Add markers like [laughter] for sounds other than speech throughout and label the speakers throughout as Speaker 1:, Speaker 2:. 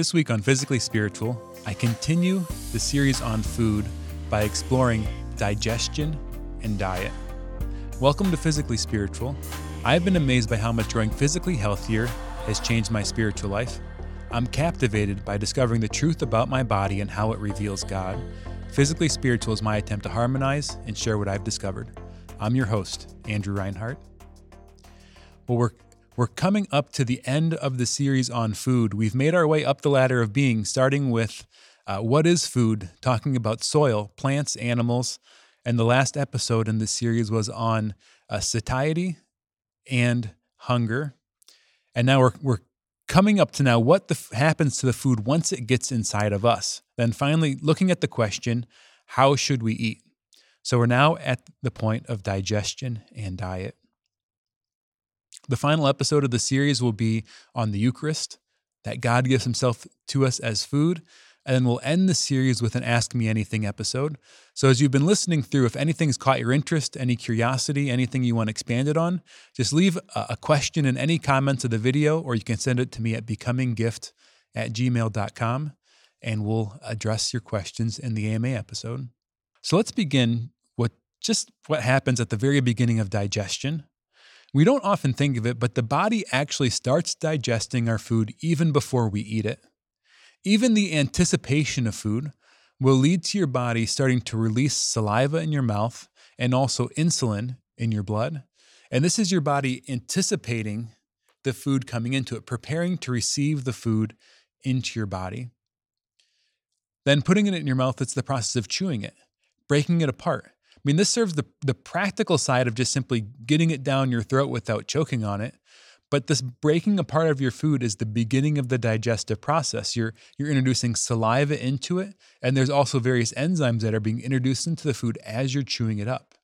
Speaker 1: This week on Physically Spiritual, I continue the series on food by exploring digestion and diet. Welcome to Physically Spiritual. I've been amazed by how much growing physically healthier has changed my spiritual life. I'm captivated by discovering the truth about my body and how it reveals God. Physically Spiritual is my attempt to harmonize and share what I've discovered. I'm your host, Andrew Reinhardt. Well, we're we're coming up to the end of the series on food. We've made our way up the ladder of being, starting with uh, what is food, talking about soil, plants, animals. And the last episode in this series was on uh, satiety and hunger. And now we're, we're coming up to now what the, happens to the food once it gets inside of us. Then finally, looking at the question, how should we eat? So we're now at the point of digestion and diet. The final episode of the series will be on the Eucharist, that God gives himself to us as food. And then we'll end the series with an Ask Me Anything episode. So, as you've been listening through, if anything's caught your interest, any curiosity, anything you want expanded on, just leave a question in any comments of the video, or you can send it to me at becominggift at gmail.com, and we'll address your questions in the AMA episode. So, let's begin with just what happens at the very beginning of digestion. We don't often think of it, but the body actually starts digesting our food even before we eat it. Even the anticipation of food will lead to your body starting to release saliva in your mouth and also insulin in your blood. And this is your body anticipating the food coming into it, preparing to receive the food into your body. Then putting it in your mouth, it's the process of chewing it, breaking it apart. I mean, this serves the, the practical side of just simply getting it down your throat without choking on it. But this breaking apart of your food is the beginning of the digestive process. You're, you're introducing saliva into it, and there's also various enzymes that are being introduced into the food as you're chewing it up.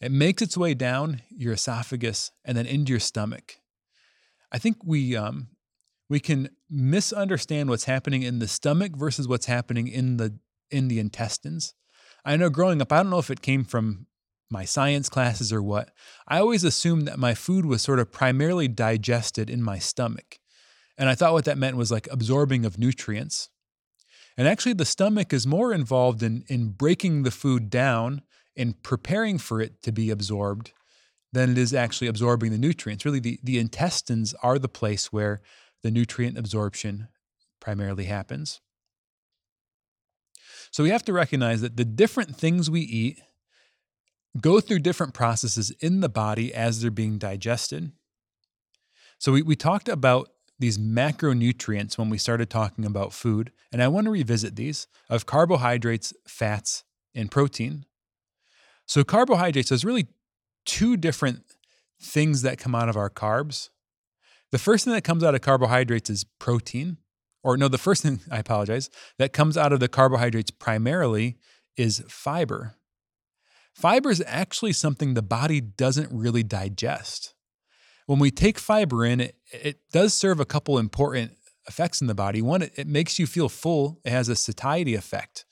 Speaker 1: It makes its way down your esophagus and then into your stomach. I think we, um, we can misunderstand what's happening in the stomach versus what's happening in the, in the intestines. I know growing up, I don't know if it came from my science classes or what, I always assumed that my food was sort of primarily digested in my stomach. And I thought what that meant was like absorbing of nutrients. And actually, the stomach is more involved in, in breaking the food down and preparing for it to be absorbed than it is actually absorbing the nutrients. Really, the, the intestines are the place where the nutrient absorption primarily happens. So we have to recognize that the different things we eat go through different processes in the body as they're being digested. So we, we talked about these macronutrients when we started talking about food, and I want to revisit these of carbohydrates, fats, and protein. So carbohydrates, there's really two different things that come out of our carbs. The first thing that comes out of carbohydrates is protein, or no, the first [laughs] thing, I apologize, that comes out of the carbohydrates primarily is fiber. Fiber is actually something the body doesn't really digest. When we take fiber in, it, it does serve a couple important effects in the body. One, it, it makes you feel full, it has a satiety effect.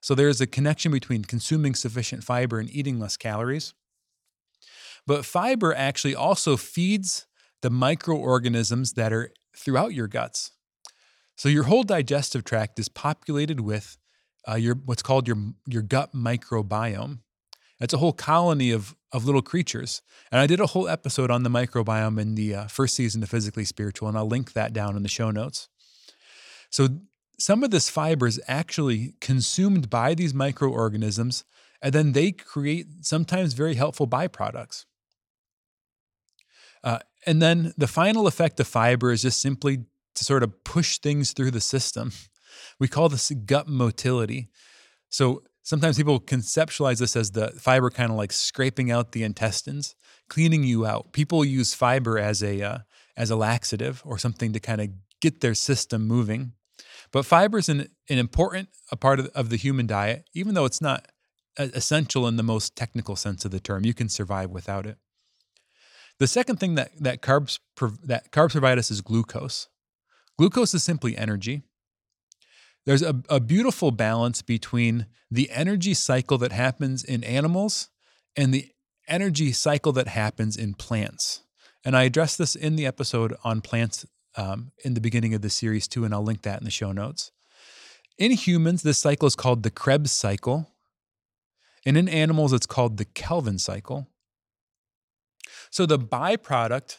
Speaker 1: So there's a connection between consuming sufficient fiber and eating less calories. But fiber actually also feeds the microorganisms that are throughout your guts. So your whole digestive tract is populated with uh, your what's called your your gut microbiome. It's a whole colony of of little creatures, and I did a whole episode on the microbiome in the uh, first season of Physically Spiritual, and I'll link that down in the show notes. So some of this fiber is actually consumed by these microorganisms, and then they create sometimes very helpful byproducts. Uh, and then the final effect of fiber is just simply to sort of push things through the system. [laughs] We call this gut motility. So sometimes people conceptualize this as the fiber kind of like scraping out the intestines, cleaning you out. People use fiber as a uh, as a laxative or something to kind of get their system moving. But fiber is an, an important a part of, of the human diet, even though it's not essential in the most technical sense of the term. You can survive without it. The second thing that that carbs that carbs provide us is glucose. Glucose is simply energy. There's a, a beautiful balance between the energy cycle that happens in animals and the energy cycle that happens in plants. And I addressed this in the episode on plants um, in the beginning of the series too, and I'll link that in the show notes. In humans, this cycle is called the Krebs cycle. And in animals, it's called the Calvin cycle. So the byproduct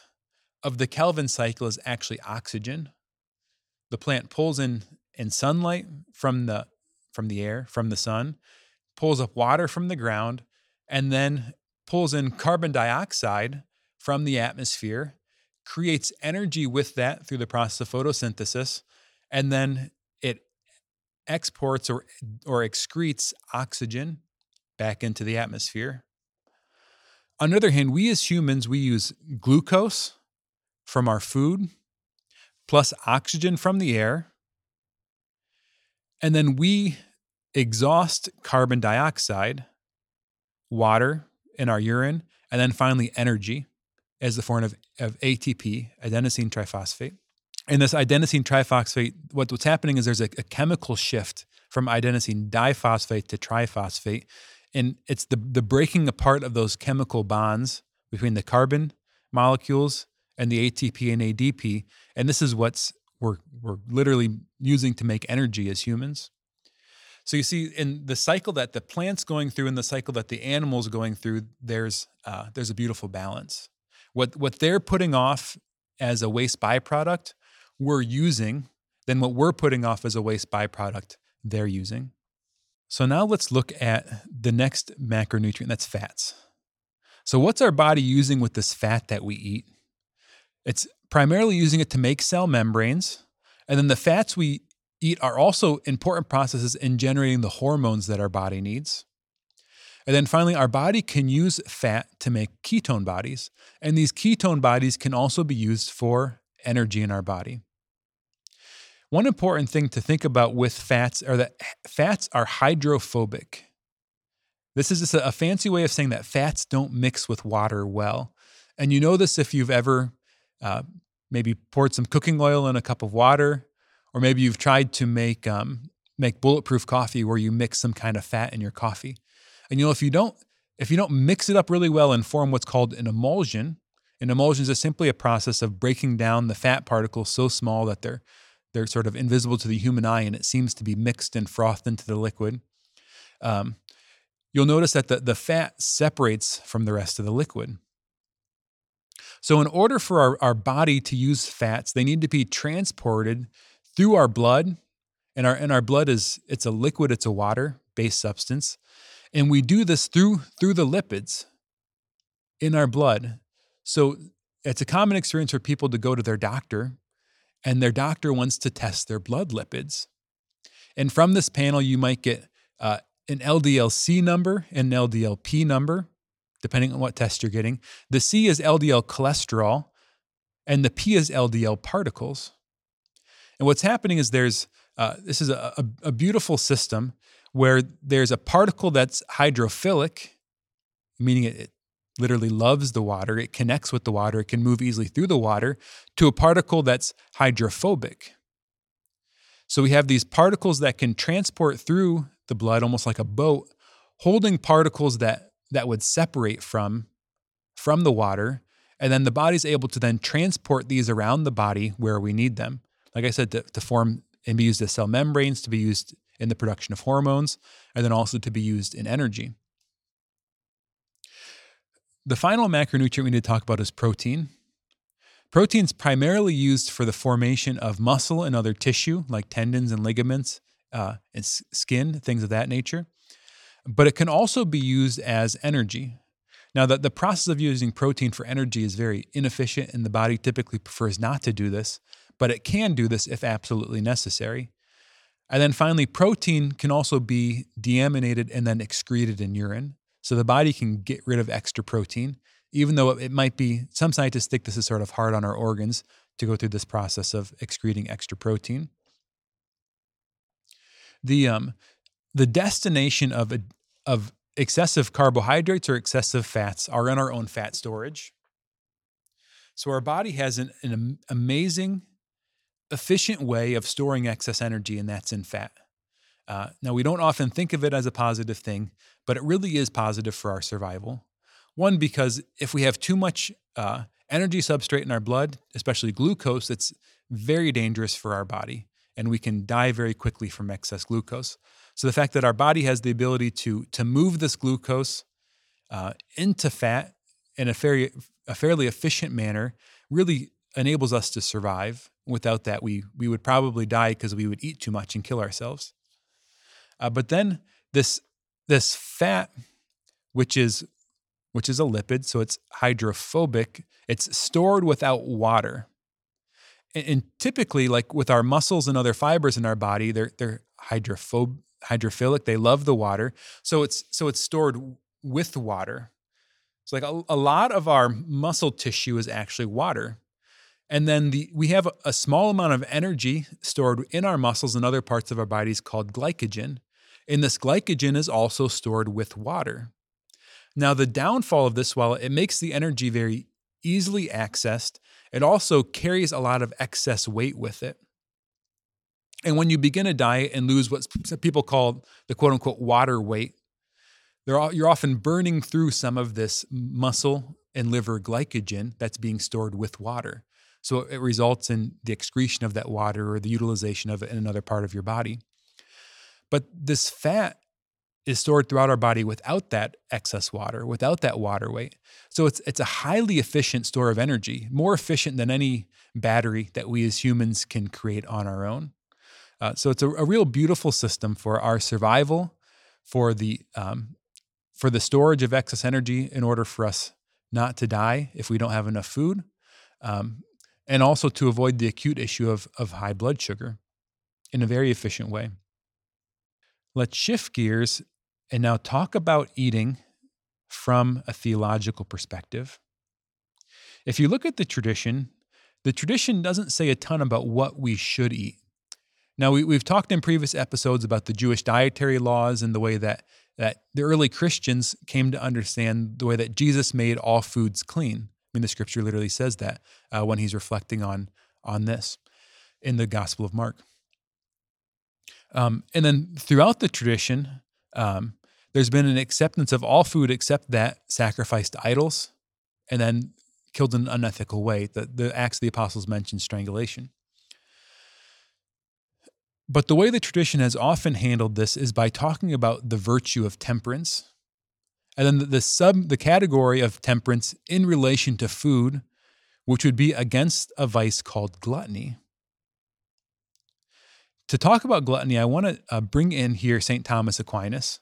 Speaker 1: of the Calvin cycle is actually oxygen. The plant pulls in, in sunlight from the, from the air, from the sun, pulls up water from the ground, and then pulls in carbon dioxide from the atmosphere, creates energy with that through the process of photosynthesis, and then it exports or, or excretes oxygen back into the atmosphere. On the other hand, we as humans, we use glucose from our food plus oxygen from the air. And then we exhaust carbon dioxide, water in our urine, and then finally energy as the form of, of ATP, adenosine triphosphate. And this adenosine triphosphate, what, what's happening is there's a, a chemical shift from adenosine diphosphate to triphosphate. And it's the, the breaking apart of those chemical bonds between the carbon molecules and the ATP and ADP. And this is what's we're, we're literally using to make energy as humans. So you see, in the cycle that the plant's going through and the cycle that the animal's going through, there's uh, there's a beautiful balance. What what they're putting off as a waste byproduct, we're using. Then what we're putting off as a waste byproduct, they're using. So now let's look at the next macronutrient. That's fats. So what's our body using with this fat that we eat? It's primarily using it to make cell membranes, and then the fats we eat are also important processes in generating the hormones that our body needs. And then finally, our body can use fat to make ketone bodies. And these ketone bodies can also be used for energy in our body. One important thing to think about with fats are that fats are hydrophobic. This is just a fancy way of saying that fats don't mix with water well. And you know this if you've ever uh, maybe poured some cooking oil in a cup of water or maybe you've tried to make um, make bulletproof coffee where you mix some kind of fat in your coffee. And you know, if you don't if you don't mix it up really well and form what's called an emulsion, an emulsion is simply a process of breaking down the fat particles so small that they're they're sort of invisible to the human eye and it seems to be mixed and frothed into the liquid. Um, you'll notice that the, the fat separates from the rest of the liquid. So, in order for our, our body to use fats, they need to be transported through our blood, and our and our blood is it's a liquid, it's a water based substance, and we do this through through the lipids in our blood. So it's a common experience for people to go to their doctor, and their doctor wants to test their blood lipids. And from this panel, you might get uh, an LDL-C number and an LDL-P number, depending on what test you're getting. The C is LDL cholesterol, and the P is LDL particles. And what's happening is there's uh, this is a, a, a beautiful system where there's a particle that's hydrophilic, meaning it, it literally loves the water, it connects with the water, it can move easily through the water, to a particle that's hydrophobic. So we have these particles that can transport through the blood almost like a boat, holding particles that that would separate from from the water, and then the body's able to then transport these around the body where we need them like I said, to, to form and be used as cell membranes, to be used in the production of hormones, and then also to be used in energy. The final macronutrient we need to talk about is protein. Protein is primarily used for the formation of muscle and other tissue, like tendons and ligaments, uh, and skin, things of that nature. But it can also be used as energy. Now, the, the process of using protein for energy is very inefficient, and the body typically prefers not to do this but it can do this if absolutely necessary. And then finally, protein can also be deaminated and then excreted in urine. So the body can get rid of extra protein, even though it might be, some scientists think this is sort of hard on our organs to go through this process of excreting extra protein. The, um, the destination of, a, of excessive carbohydrates or excessive fats are in our own fat storage. So our body has an, an amazing efficient way of storing excess energy, and that's in fat. Uh, now, we don't often think of it as a positive thing, but it really is positive for our survival. One, because if we have too much uh, energy substrate in our blood, especially glucose, that's very dangerous for our body. And we can die very quickly from excess glucose. So the fact that our body has the ability to, to move this glucose uh, into fat in a, fairly, a fairly efficient manner really enables us to survive. Without that, we, we would probably die because we would eat too much and kill ourselves. Uh, but then this, this fat, which is which is a lipid, so it's hydrophobic. It's stored without water. And, and typically, like with our muscles and other fibers in our body, they're they're hydrophob hydrophilic. They love the water, so it's so it's stored with water. It's like a, a lot of our muscle tissue is actually water. And then the, we have a small amount of energy stored in our muscles and other parts of our bodies called glycogen. And this glycogen is also stored with water. Now, the downfall of this, while it makes the energy very easily accessed, it also carries a lot of excess weight with it. And when you begin a diet and lose what people call the quote unquote water weight, you're often burning through some of this muscle and liver glycogen that's being stored with water. So it results in the excretion of that water or the utilization of it in another part of your body. But this fat is stored throughout our body without that excess water, without that water weight. So it's it's a highly efficient store of energy, more efficient than any battery that we as humans can create on our own. Uh, so it's a, a, real beautiful system for our survival, for the um, for the storage of excess energy in order for us not to die if we don't have enough food, um, and also to avoid the acute issue of of high blood sugar in a very efficient way. Let's shift gears and now talk about eating from a theological perspective. If you look at the tradition, the tradition doesn't say a ton about what we should eat. Now, we, have talked in previous episodes about the Jewish dietary laws and the way that, that the early Christians came to understand the way that Jesus made all foods clean. I mean, the scripture literally says that uh, when he's reflecting on, on this in the Gospel of Mark. Um, and then throughout the tradition, um, there's been an acceptance of all food except that sacrificed to idols and then killed in an unethical way. The, the Acts of the Apostles mention strangulation. But the way the tradition has often handled this is by talking about the virtue of temperance. And then the, sub the category of temperance in relation to food, which would be against a vice called gluttony. To talk about gluttony, I want to uh, bring in here St. Thomas Aquinas.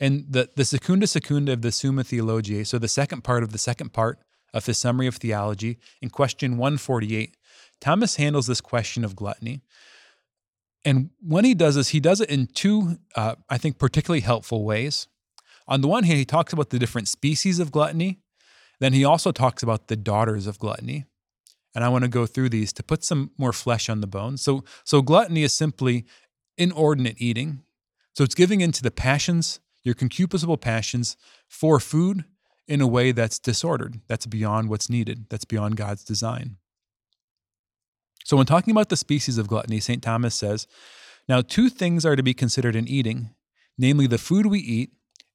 Speaker 1: And the, the secunda secunda of the Summa Theologiae, so the second part of the second part of his summary of theology, in question 148, Thomas handles this question of gluttony. And when he does this, he does it in two, uh, I think, particularly helpful ways. On the one hand, he talks about the different species of gluttony. Then he also talks about the daughters of gluttony. And I want to go through these to put some more flesh on the bones. So, so gluttony is simply inordinate eating. So it's giving into the passions your concupiscible passions for food in a way that's disordered, that's beyond what's needed, that's beyond God's design. So, when talking about the species of gluttony, St. Thomas says, Now, two things are to be considered in eating, namely the food we eat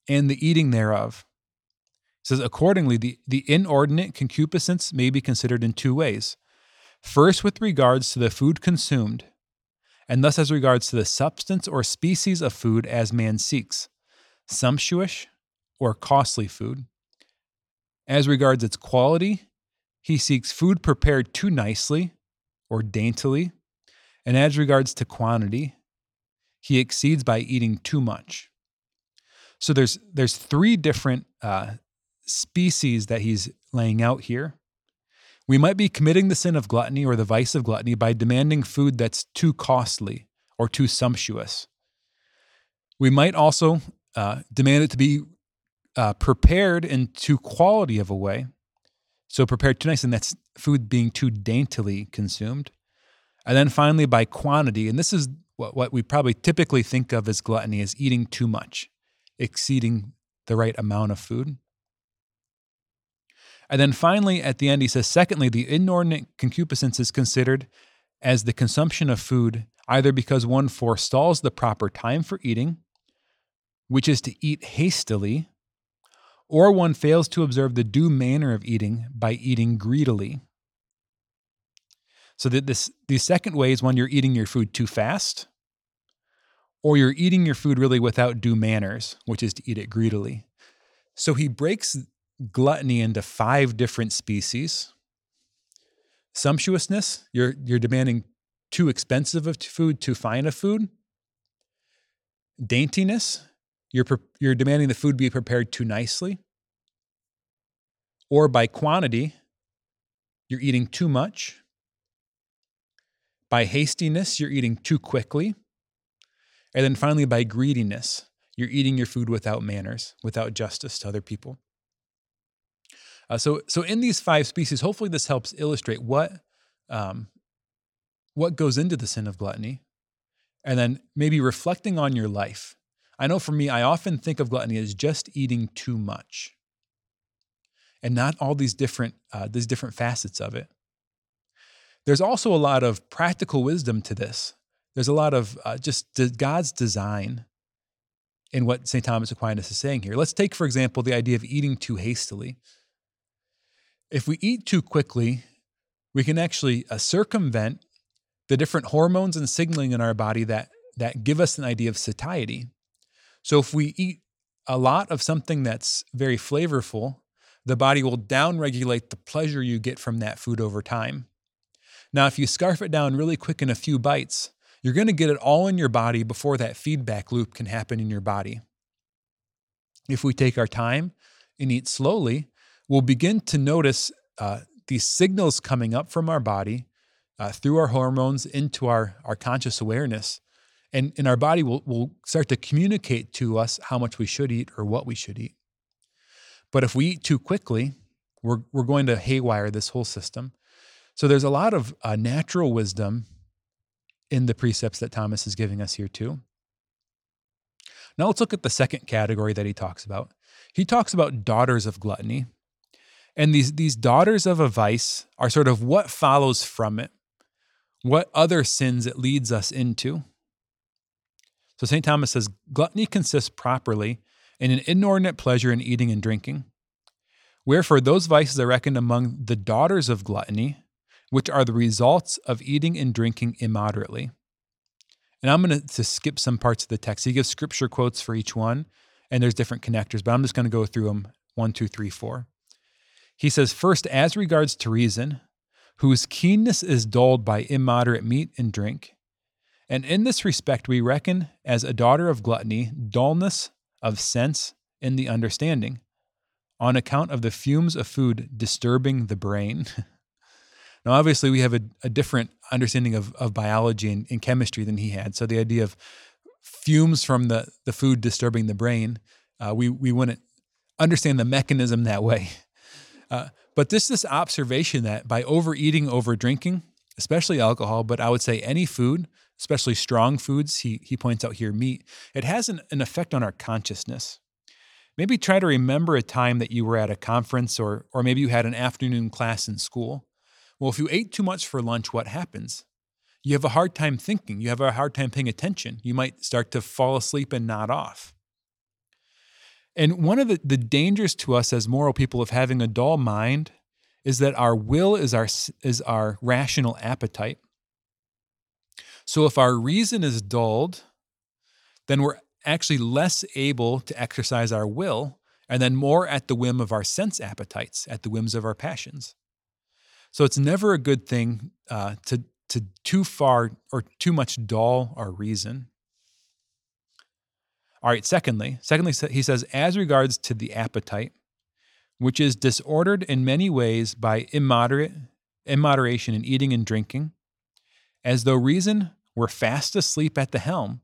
Speaker 1: and the eating thereof. He says, accordingly, the, the inordinate concupiscence may be considered in two ways. First, with regards to the food consumed, and thus as regards to the substance or species of food as man seeks sumptuous or costly food. As regards its quality, he seeks food prepared too nicely or daintily. And as regards to quantity, he exceeds by eating too much. So there's there's three different uh, species that he's laying out here. We might be committing the sin of gluttony or the vice of gluttony by demanding food that's too costly or too sumptuous. We might also uh, demand it to be uh, prepared in too quality of a way. So prepared too nice, and that's food being too daintily consumed. And then finally, by quantity, and this is what, what we probably typically think of as gluttony, is eating too much, exceeding the right amount of food. And then finally, at the end, he says, secondly, the inordinate concupiscence is considered as the consumption of food, either because one forestalls the proper time for eating, which is to eat hastily, or one fails to observe the due manner of eating by eating greedily. So that this the second way is when you're eating your food too fast, or you're eating your food really without due manners, which is to eat it greedily. So he breaks gluttony into five different species. Sumptuousness, you're you're demanding too expensive of food, too fine of food. Daintiness, you're, you're demanding the food be prepared too nicely. Or by quantity, you're eating too much. By hastiness, you're eating too quickly. And then finally, by greediness, you're eating your food without manners, without justice to other people. Uh, so, so in these five species, hopefully this helps illustrate what um, what goes into the sin of gluttony, and then maybe reflecting on your life. I know for me, I often think of gluttony as just eating too much, and not all these different uh, these different facets of it. There's also a lot of practical wisdom to this. There's a lot of uh, just God's design in what St. Thomas Aquinas is saying here. Let's take, for example, the idea of eating too hastily. If we eat too quickly, we can actually uh, circumvent the different hormones and signaling in our body that, that give us an idea of satiety. So if we eat a lot of something that's very flavorful, the body will downregulate the pleasure you get from that food over time. Now, if you scarf it down really quick in a few bites, you're going to get it all in your body before that feedback loop can happen in your body. If we take our time and eat slowly, we'll begin to notice uh, these signals coming up from our body uh, through our hormones into our, our conscious awareness. And, and our body will, will start to communicate to us how much we should eat or what we should eat. But if we eat too quickly, we're, we're going to haywire this whole system. So there's a lot of uh, natural wisdom in the precepts that Thomas is giving us here, too. Now let's look at the second category that he talks about. He talks about daughters of gluttony. And these, these daughters of a vice are sort of what follows from it, what other sins it leads us into. So St. Thomas says gluttony consists properly in an inordinate pleasure in eating and drinking. Wherefore, those vices are reckoned among the daughters of gluttony, which are the results of eating and drinking immoderately. And I'm going to skip some parts of the text. He gives scripture quotes for each one, and there's different connectors, but I'm just going to go through them one, two, three, four. He says, First, as regards to reason, whose keenness is dulled by immoderate meat and drink. And in this respect, we reckon as a daughter of gluttony dullness of sense in the understanding, on account of the fumes of food disturbing the brain. [laughs] Now, obviously, we have a, a different understanding of, of biology and, and, chemistry than he had. So the idea of fumes from the, the food disturbing the brain, uh, we, we wouldn't understand the mechanism that way. [laughs] Uh, but this this observation that by overeating, over drinking, especially alcohol, but I would say any food, especially strong foods, he, he points out here meat, it has an, an effect on our consciousness. Maybe try to remember a time that you were at a conference or, or maybe you had an afternoon class in school well, if you ate too much for lunch, what happens? You have a hard time thinking. You have a hard time paying attention. You might start to fall asleep and nod off. And one of the, the dangers to us as moral people of having a dull mind is that our will is our, is our rational appetite. So if our reason is dulled, then we're actually less able to exercise our will and then more at the whim of our sense appetites, at the whims of our passions. So it's never a good thing uh, to to too far or too much dull our reason. All right. Secondly, secondly, he says, as regards to the appetite, which is disordered in many ways by immoderate immoderation in eating and drinking, as though reason were fast asleep at the helm,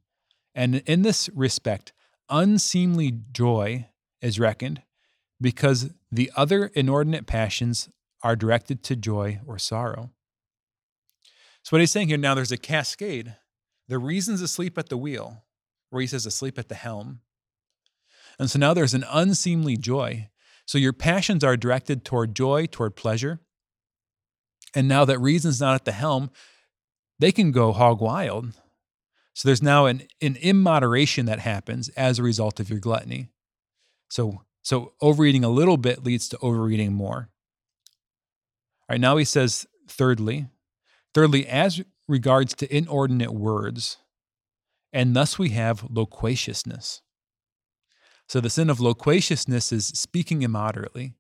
Speaker 1: and in this respect, unseemly joy is reckoned, because the other inordinate passions are directed to joy or sorrow. So, what he's saying here now, there's a cascade. The reason's asleep at the wheel, where he says asleep at the helm. And so now there's an unseemly joy. So, your passions are directed toward joy, toward pleasure. And now that reason's not at the helm, they can go hog wild. So, there's now an, an immoderation that happens as a result of your gluttony. So, So overeating a little bit leads to overeating more. All right, now he says, thirdly, thirdly, as regards to inordinate words, and thus we have loquaciousness. So the sin of loquaciousness is speaking immoderately,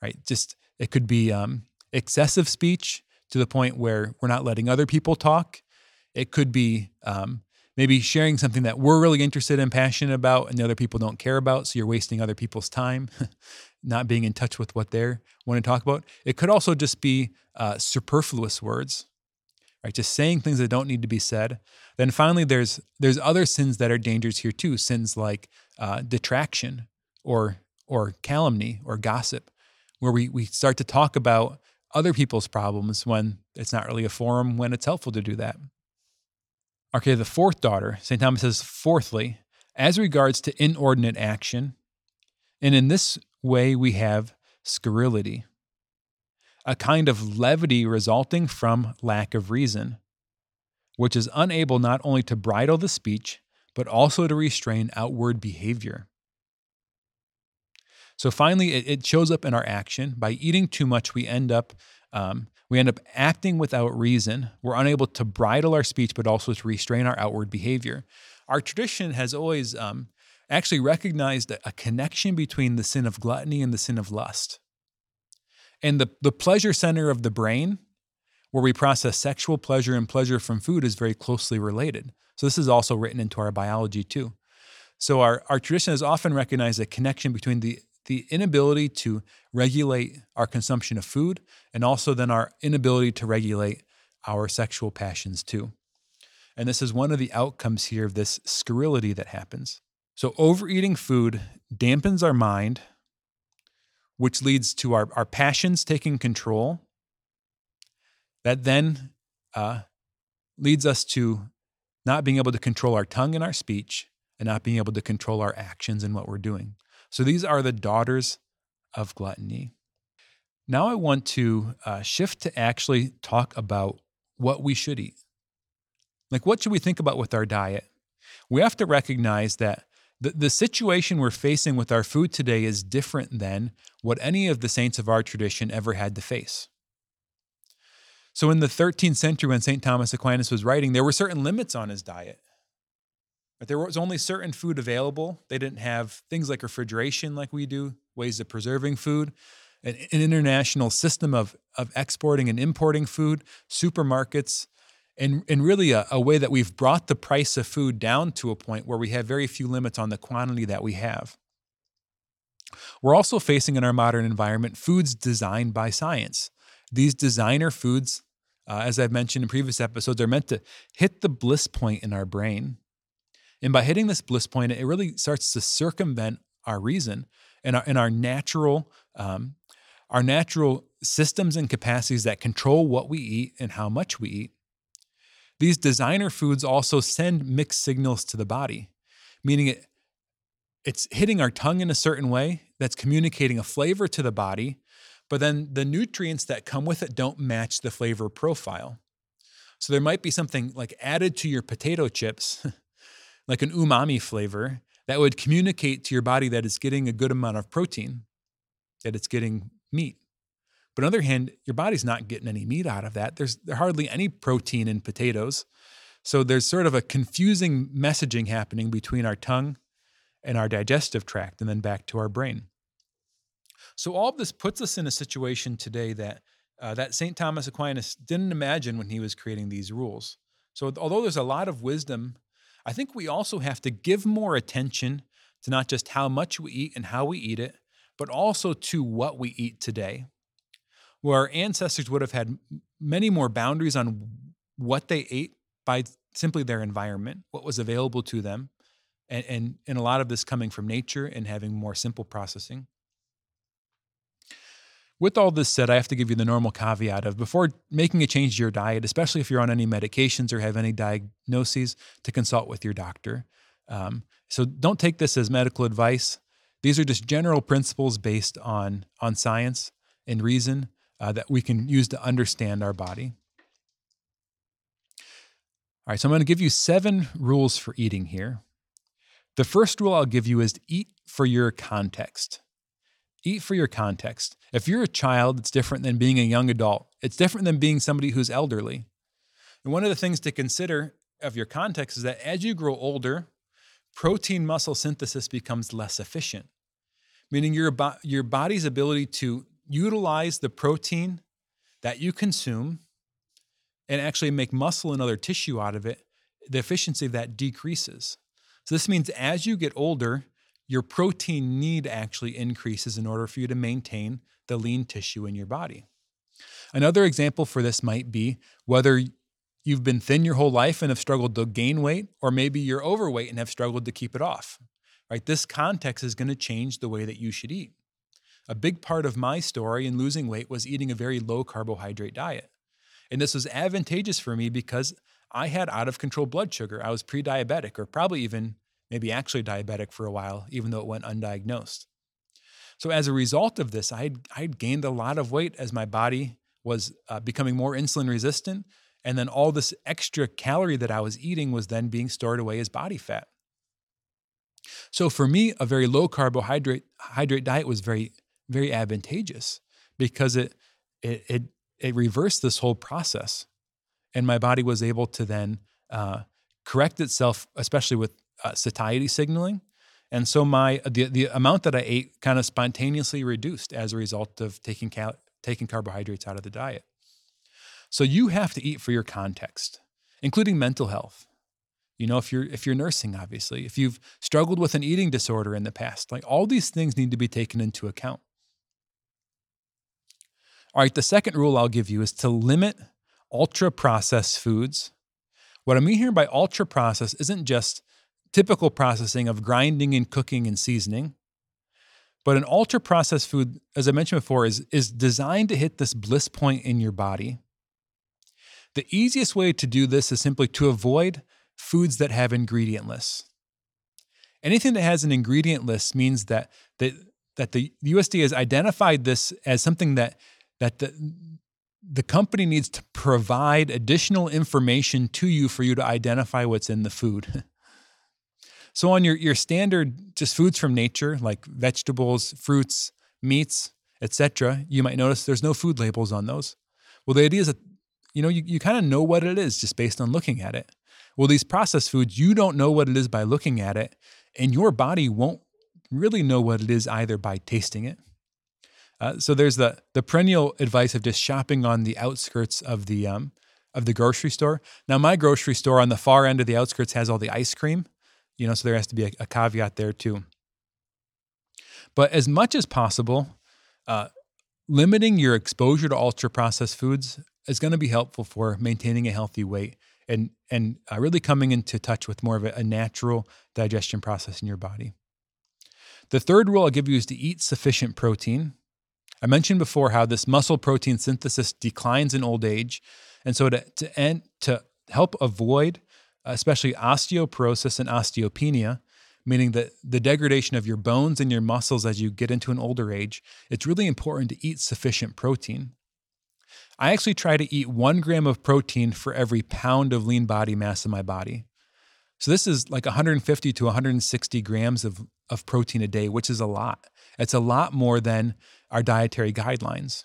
Speaker 1: right? Just it could be um, excessive speech to the point where we're not letting other people talk. It could be um, maybe sharing something that we're really interested and passionate about and the other people don't care about. So you're wasting other people's time, [laughs] not being in touch with what they want to talk about. It could also just be uh, superfluous words, right? Just saying things that don't need to be said. Then finally, there's there's other sins that are dangerous here too. Sins like uh, detraction or or calumny or gossip, where we we start to talk about other people's problems when it's not really a forum when it's helpful to do that. Okay, the fourth daughter, St. Thomas says, fourthly, as regards to inordinate action, and in this way we have scurrility a kind of levity resulting from lack of reason, which is unable not only to bridle the speech, but also to restrain outward behavior. So finally, it, it shows up in our action. By eating too much, we end up um, we end up acting without reason. We're unable to bridle our speech, but also to restrain our outward behavior. Our tradition has always um, actually recognized a connection between the sin of gluttony and the sin of lust. And the, the pleasure center of the brain, where we process sexual pleasure and pleasure from food, is very closely related. So this is also written into our biology too. So our, our tradition has often recognized a connection between the, the inability to regulate our consumption of food and also then our inability to regulate our sexual passions too. And this is one of the outcomes here of this scurrility that happens. So overeating food dampens our mind which leads to our, our passions taking control. That then uh, leads us to not being able to control our tongue and our speech and not being able to control our actions and what we're doing. So these are the daughters of gluttony. Now I want to uh, shift to actually talk about what we should eat. Like, what should we think about with our diet? We have to recognize that the, the situation we're facing with our food today is different than what any of the saints of our tradition ever had to face. So, in the 13th century, when St. Thomas Aquinas was writing, there were certain limits on his diet. But there was only certain food available. They didn't have things like refrigeration like we do, ways of preserving food, an, an international system of, of exporting and importing food, supermarkets, and, and really a, a way that we've brought the price of food down to a point where we have very few limits on the quantity that we have. We're also facing in our modern environment foods designed by science. These designer foods, uh, as I've mentioned in previous episodes, are meant to hit the bliss point in our brain. And by hitting this bliss point, it really starts to circumvent our reason and our, and our natural um, our natural systems and capacities that control what we eat and how much we eat. These designer foods also send mixed signals to the body, meaning it, it's hitting our tongue in a certain way that's communicating a flavor to the body, but then the nutrients that come with it don't match the flavor profile. So there might be something like added to your potato chips, [laughs] like an umami flavor, that would communicate to your body that it's getting a good amount of protein, that it's getting meat. But on the other hand, your body's not getting any meat out of that. There's hardly any protein in potatoes. So there's sort of a confusing messaging happening between our tongue and our digestive tract and then back to our brain. So all of this puts us in a situation today that uh, that St. Thomas Aquinas didn't imagine when he was creating these rules. So although there's a lot of wisdom, I think we also have to give more attention to not just how much we eat and how we eat it, but also to what we eat today where our ancestors would have had many more boundaries on what they ate by simply their environment, what was available to them, and, and, and a lot of this coming from nature and having more simple processing. With all this said, I have to give you the normal caveat of before making a change to your diet, especially if you're on any medications or have any diagnoses, to consult with your doctor. Um, so don't take this as medical advice. These are just general principles based on, on science and reason uh, that we can use to understand our body. All right, so I'm going to give you seven rules for eating here. The first rule I'll give you is to eat for your context. Eat for your context. If you're a child, it's different than being a young adult. It's different than being somebody who's elderly. And one of the things to consider of your context is that as you grow older, protein muscle synthesis becomes less efficient, meaning your, bo- your body's ability to utilize the protein that you consume and actually make muscle and other tissue out of it, the efficiency of that decreases. So, this means as you get older, your protein need actually increases in order for you to maintain the lean tissue in your body. Another example for this might be whether you've been thin your whole life and have struggled to gain weight, or maybe you're overweight and have struggled to keep it off. Right? This context is going to change the way that you should eat. A big part of my story in losing weight was eating a very low carbohydrate diet. And this was advantageous for me because I had out of control blood sugar. I was pre diabetic, or probably even maybe actually diabetic for a while, even though it went undiagnosed. So, as a result of this, I had gained a lot of weight as my body was uh, becoming more insulin resistant. And then all this extra calorie that I was eating was then being stored away as body fat. So for me, a very low carbohydrate hydrate diet was very, very advantageous because it it it, it reversed this whole process, and my body was able to then uh, correct itself, especially with uh, satiety signaling. And so my the the amount that I ate kind of spontaneously reduced as a result of taking cal- taking carbohydrates out of the diet. So you have to eat for your context, including mental health. You know, if you're if you're nursing, obviously, if you've struggled with an eating disorder in the past, like all these things need to be taken into account. All right, the second rule I'll give you is to limit ultra processed foods. What I mean here by ultra processed isn't just typical processing of grinding and cooking and seasoning. But an ultra processed food, as I mentioned before, is, is designed to hit this bliss point in your body. The easiest way to do this is simply to avoid foods that have ingredient lists. Anything that has an ingredient list means that, that, that the USDA has identified this as something that, that the, the company needs to provide additional information to you for you to identify what's in the food. [laughs] So on your your standard just foods from nature like vegetables, fruits, meats, etc., you might notice there's no food labels on those. Well, the idea is that you know you, you kind of know what it is just based on looking at it. Well, these processed foods, you don't know what it is by looking at it, and your body won't really know what it is either by tasting it. Uh, so there's the the perennial advice of just shopping on the outskirts of the um, of the grocery store. Now, my grocery store on the far end of the outskirts has all the ice cream, you know, so there has to be a, a caveat there too. But as much as possible, uh, limiting your exposure to ultra processed foods is going to be helpful for maintaining a healthy weight and and uh, really coming into touch with more of a, a natural digestion process in your body. The third rule I'll give you is to eat sufficient protein. I mentioned before how this muscle protein synthesis declines in old age, and so to to end, to help avoid especially osteoporosis and osteopenia, meaning that the degradation of your bones and your muscles as you get into an older age, it's really important to eat sufficient protein. I actually try to eat one gram of protein for every pound of lean body mass in my body. So this is like 150 to 160 grams of, of protein a day, which is a lot. It's a lot more than our dietary guidelines.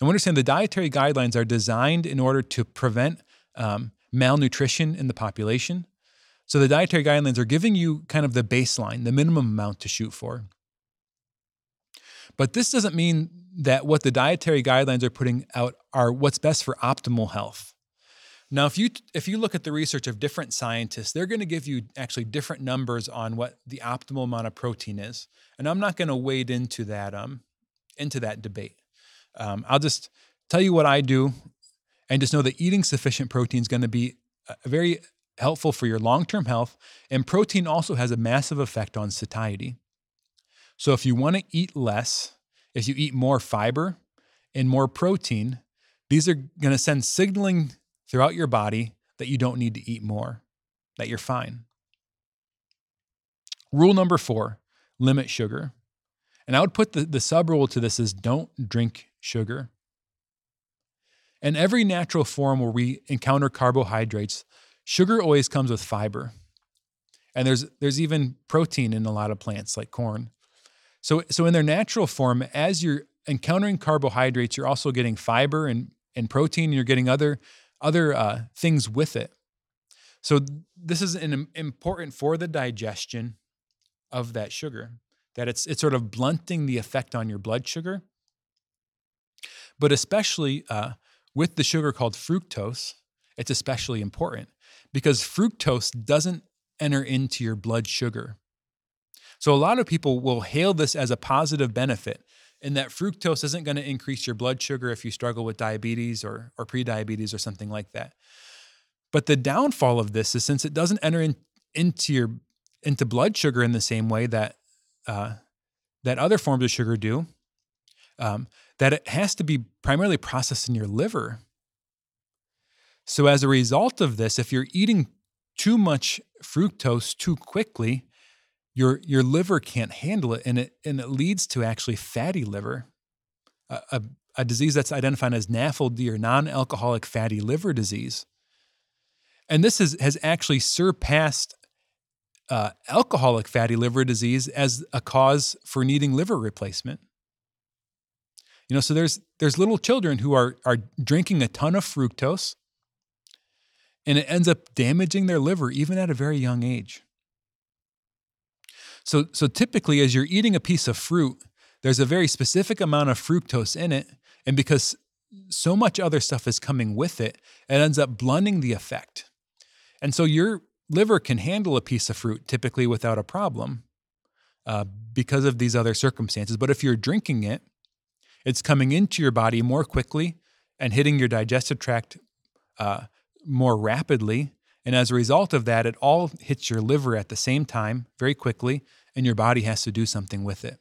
Speaker 1: And we understand the dietary guidelines are designed in order to prevent um, malnutrition in the population. So the dietary guidelines are giving you kind of the baseline, the minimum amount to shoot for. But this doesn't mean that what the dietary guidelines are putting out are what's best for optimal health. Now, if you if you look at the research of different scientists, they're going to give you actually different numbers on what the optimal amount of protein is, and I'm not going to wade into that um into that debate. Um, I'll just tell you what I do and just know that eating sufficient protein is going to be uh, very helpful for your long term health. And protein also has a massive effect on satiety. So if you want to eat less, if you eat more fiber and more protein, these are going to send signaling throughout your body that you don't need to eat more, that you're fine. Rule number four limit sugar. And I would put the, the sub rule to this is don't drink sugar. In every natural form where we encounter carbohydrates, sugar always comes with fiber. And there's there's even protein in a lot of plants like corn. So, so in their natural form, as you're encountering carbohydrates, you're also getting fiber and, and protein, and you're getting other, other uh, things with it. So this is an, important for the digestion of that sugar, that it's, it's sort of blunting the effect on your blood sugar. But especially uh, with the sugar called fructose, it's especially important because fructose doesn't enter into your blood sugar. So a lot of people will hail this as a positive benefit in that fructose isn't going to increase your blood sugar if you struggle with diabetes or, or prediabetes or something like that. But the downfall of this is since it doesn't enter in, into your into blood sugar in the same way that uh, that other forms of sugar do, um, that it has to be primarily processed in your liver. So as a result of this, if you're eating too much fructose too quickly, your your liver can't handle it and it and it leads to actually fatty liver a, a, a disease that's identified as NAFLD or non-alcoholic fatty liver disease and this has, has actually surpassed uh, alcoholic fatty liver disease as a cause for needing liver replacement you know so there's there's little children who are are drinking a ton of fructose and it ends up damaging their liver even at a very young age so, so typically, as you're eating a piece of fruit, there's a very specific amount of fructose in it. And because so much other stuff is coming with it, it ends up blunting the effect. And so your liver can handle a piece of fruit typically without a problem uh, because of these other circumstances. But if you're drinking it, it's coming into your body more quickly and hitting your digestive tract uh, more rapidly. And as a result of that, it all hits your liver at the same time very quickly, and your body has to do something with it.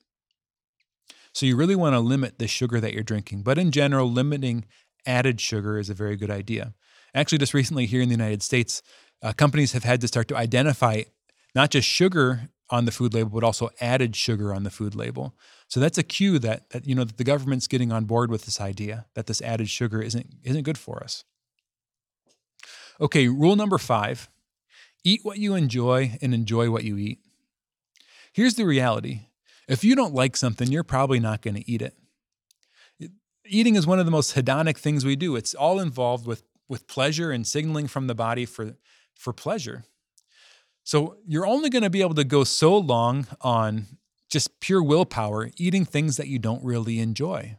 Speaker 1: So you really want to limit the sugar that you're drinking. But in general, limiting added sugar is a very good idea. Actually, just recently here in the United States, uh, companies have had to start to identify not just sugar on the food label, but also added sugar on the food label. So that's a cue that, that you know that the government's getting on board with this idea that this added sugar isn't isn't good for us. Okay, rule number five eat what you enjoy and enjoy what you eat. Here's the reality if you don't like something, you're probably not going to eat it. Eating is one of the most hedonic things we do. It's all involved with, with pleasure and signaling from the body for, for pleasure. So you're only going to be able to go so long on just pure willpower, eating things that you don't really enjoy.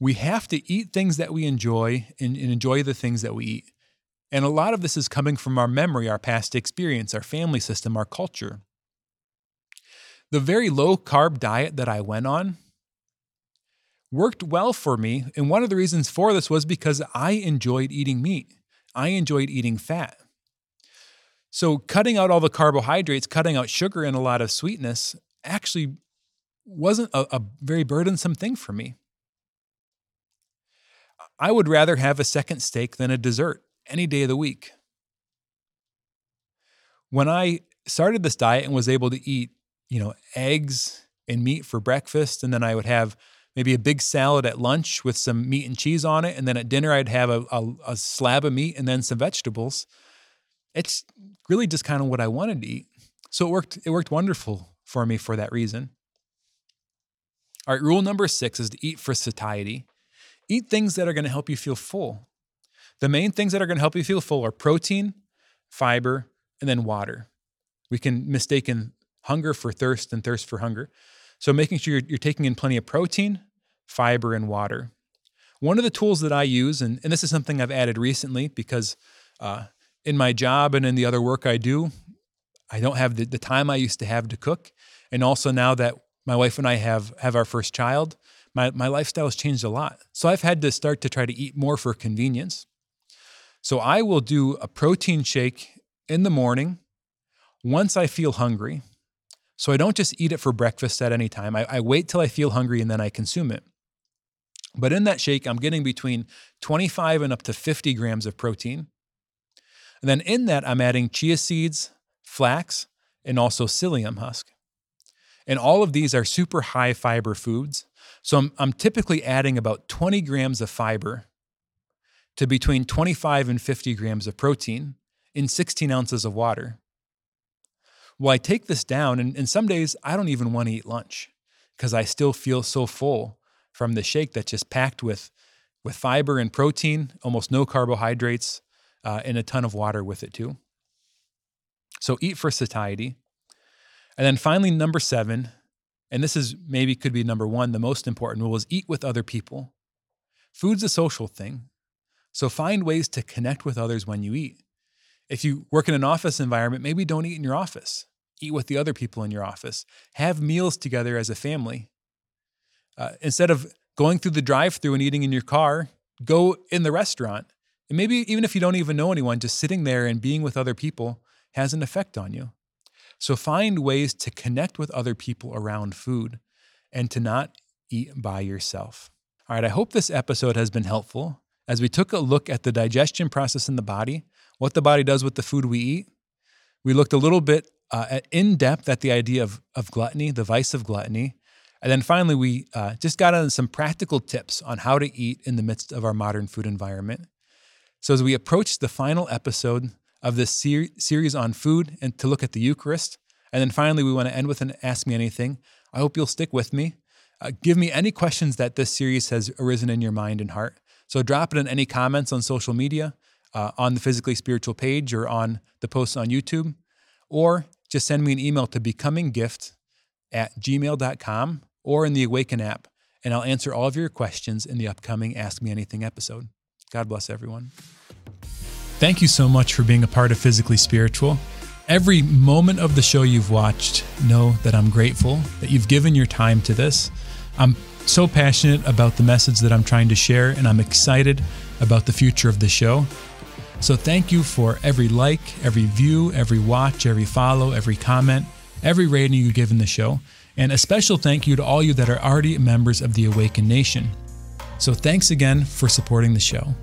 Speaker 1: We have to eat things that we enjoy and, and enjoy the things that we eat. And a lot of this is coming from our memory, our past experience, our family system, our culture. The very low carb diet that I went on worked well for me. And one of the reasons for this was because I enjoyed eating meat, I enjoyed eating fat. So, cutting out all the carbohydrates, cutting out sugar and a lot of sweetness actually wasn't a, a very burdensome thing for me. I would rather have a second steak than a dessert any day of the week. When I started this diet and was able to eat, you know, eggs and meat for breakfast, and then I would have maybe a big salad at lunch with some meat and cheese on it, and then at dinner I'd have a, a, a slab of meat and then some vegetables. It's really just kind of what I wanted to eat. So it worked. It worked wonderful for me for that reason. All right, rule number six is to eat for satiety. Eat things that are going to help you feel full. The main things that are going to help you feel full are protein, fiber, and then water. We can mistaken hunger for thirst and thirst for hunger. So making sure you're, you're taking in plenty of protein, fiber, and water. One of the tools that I use, and, and this is something I've added recently because uh, in my job and in the other work I do, I don't have the, the time I used to have to cook. And also now that my wife and I have have our first child, my, my lifestyle has changed a lot. So I've had to start to try to eat more for convenience. So I will do a protein shake in the morning once I feel hungry. So I don't just eat it for breakfast at any time. I, I, wait till I feel hungry and then I consume it. But in that shake, I'm getting between 25 and up to 50 grams of protein. And then in that, I'm adding chia seeds, flax, and also psyllium husk. And all of these are super high fiber foods. So I'm, I'm typically adding about 20 grams of fiber to between 25 and 50 grams of protein in 16 ounces of water. Well, I take this down, and, and some days I don't even want to eat lunch. because I still feel so full from the shake that's just packed with with fiber and protein, almost no carbohydrates, uh, and a ton of water with it too. So eat for satiety. And then finally, number seven, and this is maybe could be number one, the most important rule is eat with other people. Food's a social thing. So find ways to connect with others when you eat. If you work in an office environment, maybe don't eat in your office. Eat with the other people in your office. Have meals together as a family. Uh, instead of going through the drive through and eating in your car, go in the restaurant. And maybe even if you don't even know anyone, just sitting there and being with other people has an effect on you. So find ways to connect with other people around food and to not eat by yourself. All right, I hope this episode has been helpful as we took a look at the digestion process in the body, what the body does with the food we eat. We looked a little bit uh, in depth at the idea of, of gluttony, the vice of gluttony. And then finally, we uh, just got on some practical tips on how to eat in the midst of our modern food environment. So, as we approach the final episode of this ser- series on food and to look at the Eucharist, and then finally, we want to end with an Ask Me Anything. I hope you'll stick with me. Uh, give me any questions that this series has arisen in your mind and heart. So, drop it in any comments on social media, uh, on the Physically Spiritual page, or on the posts on YouTube, or just send me an email to becominggift at gmail.com or in the Awaken app, and I'll answer all of your questions in the upcoming Ask Me Anything episode. God bless everyone. Thank you so much for being a part of Physically Spiritual. Every moment of the show you've watched, know that I'm grateful that you've given your time to this. I'm so passionate about the message that I'm trying to share, and I'm excited about the future of the show. So, thank you for every like, every view, every watch, every follow, every comment, every rating you give in the show. And a special thank you to all you that are already members of the Awakened Nation. So thanks again for supporting the show.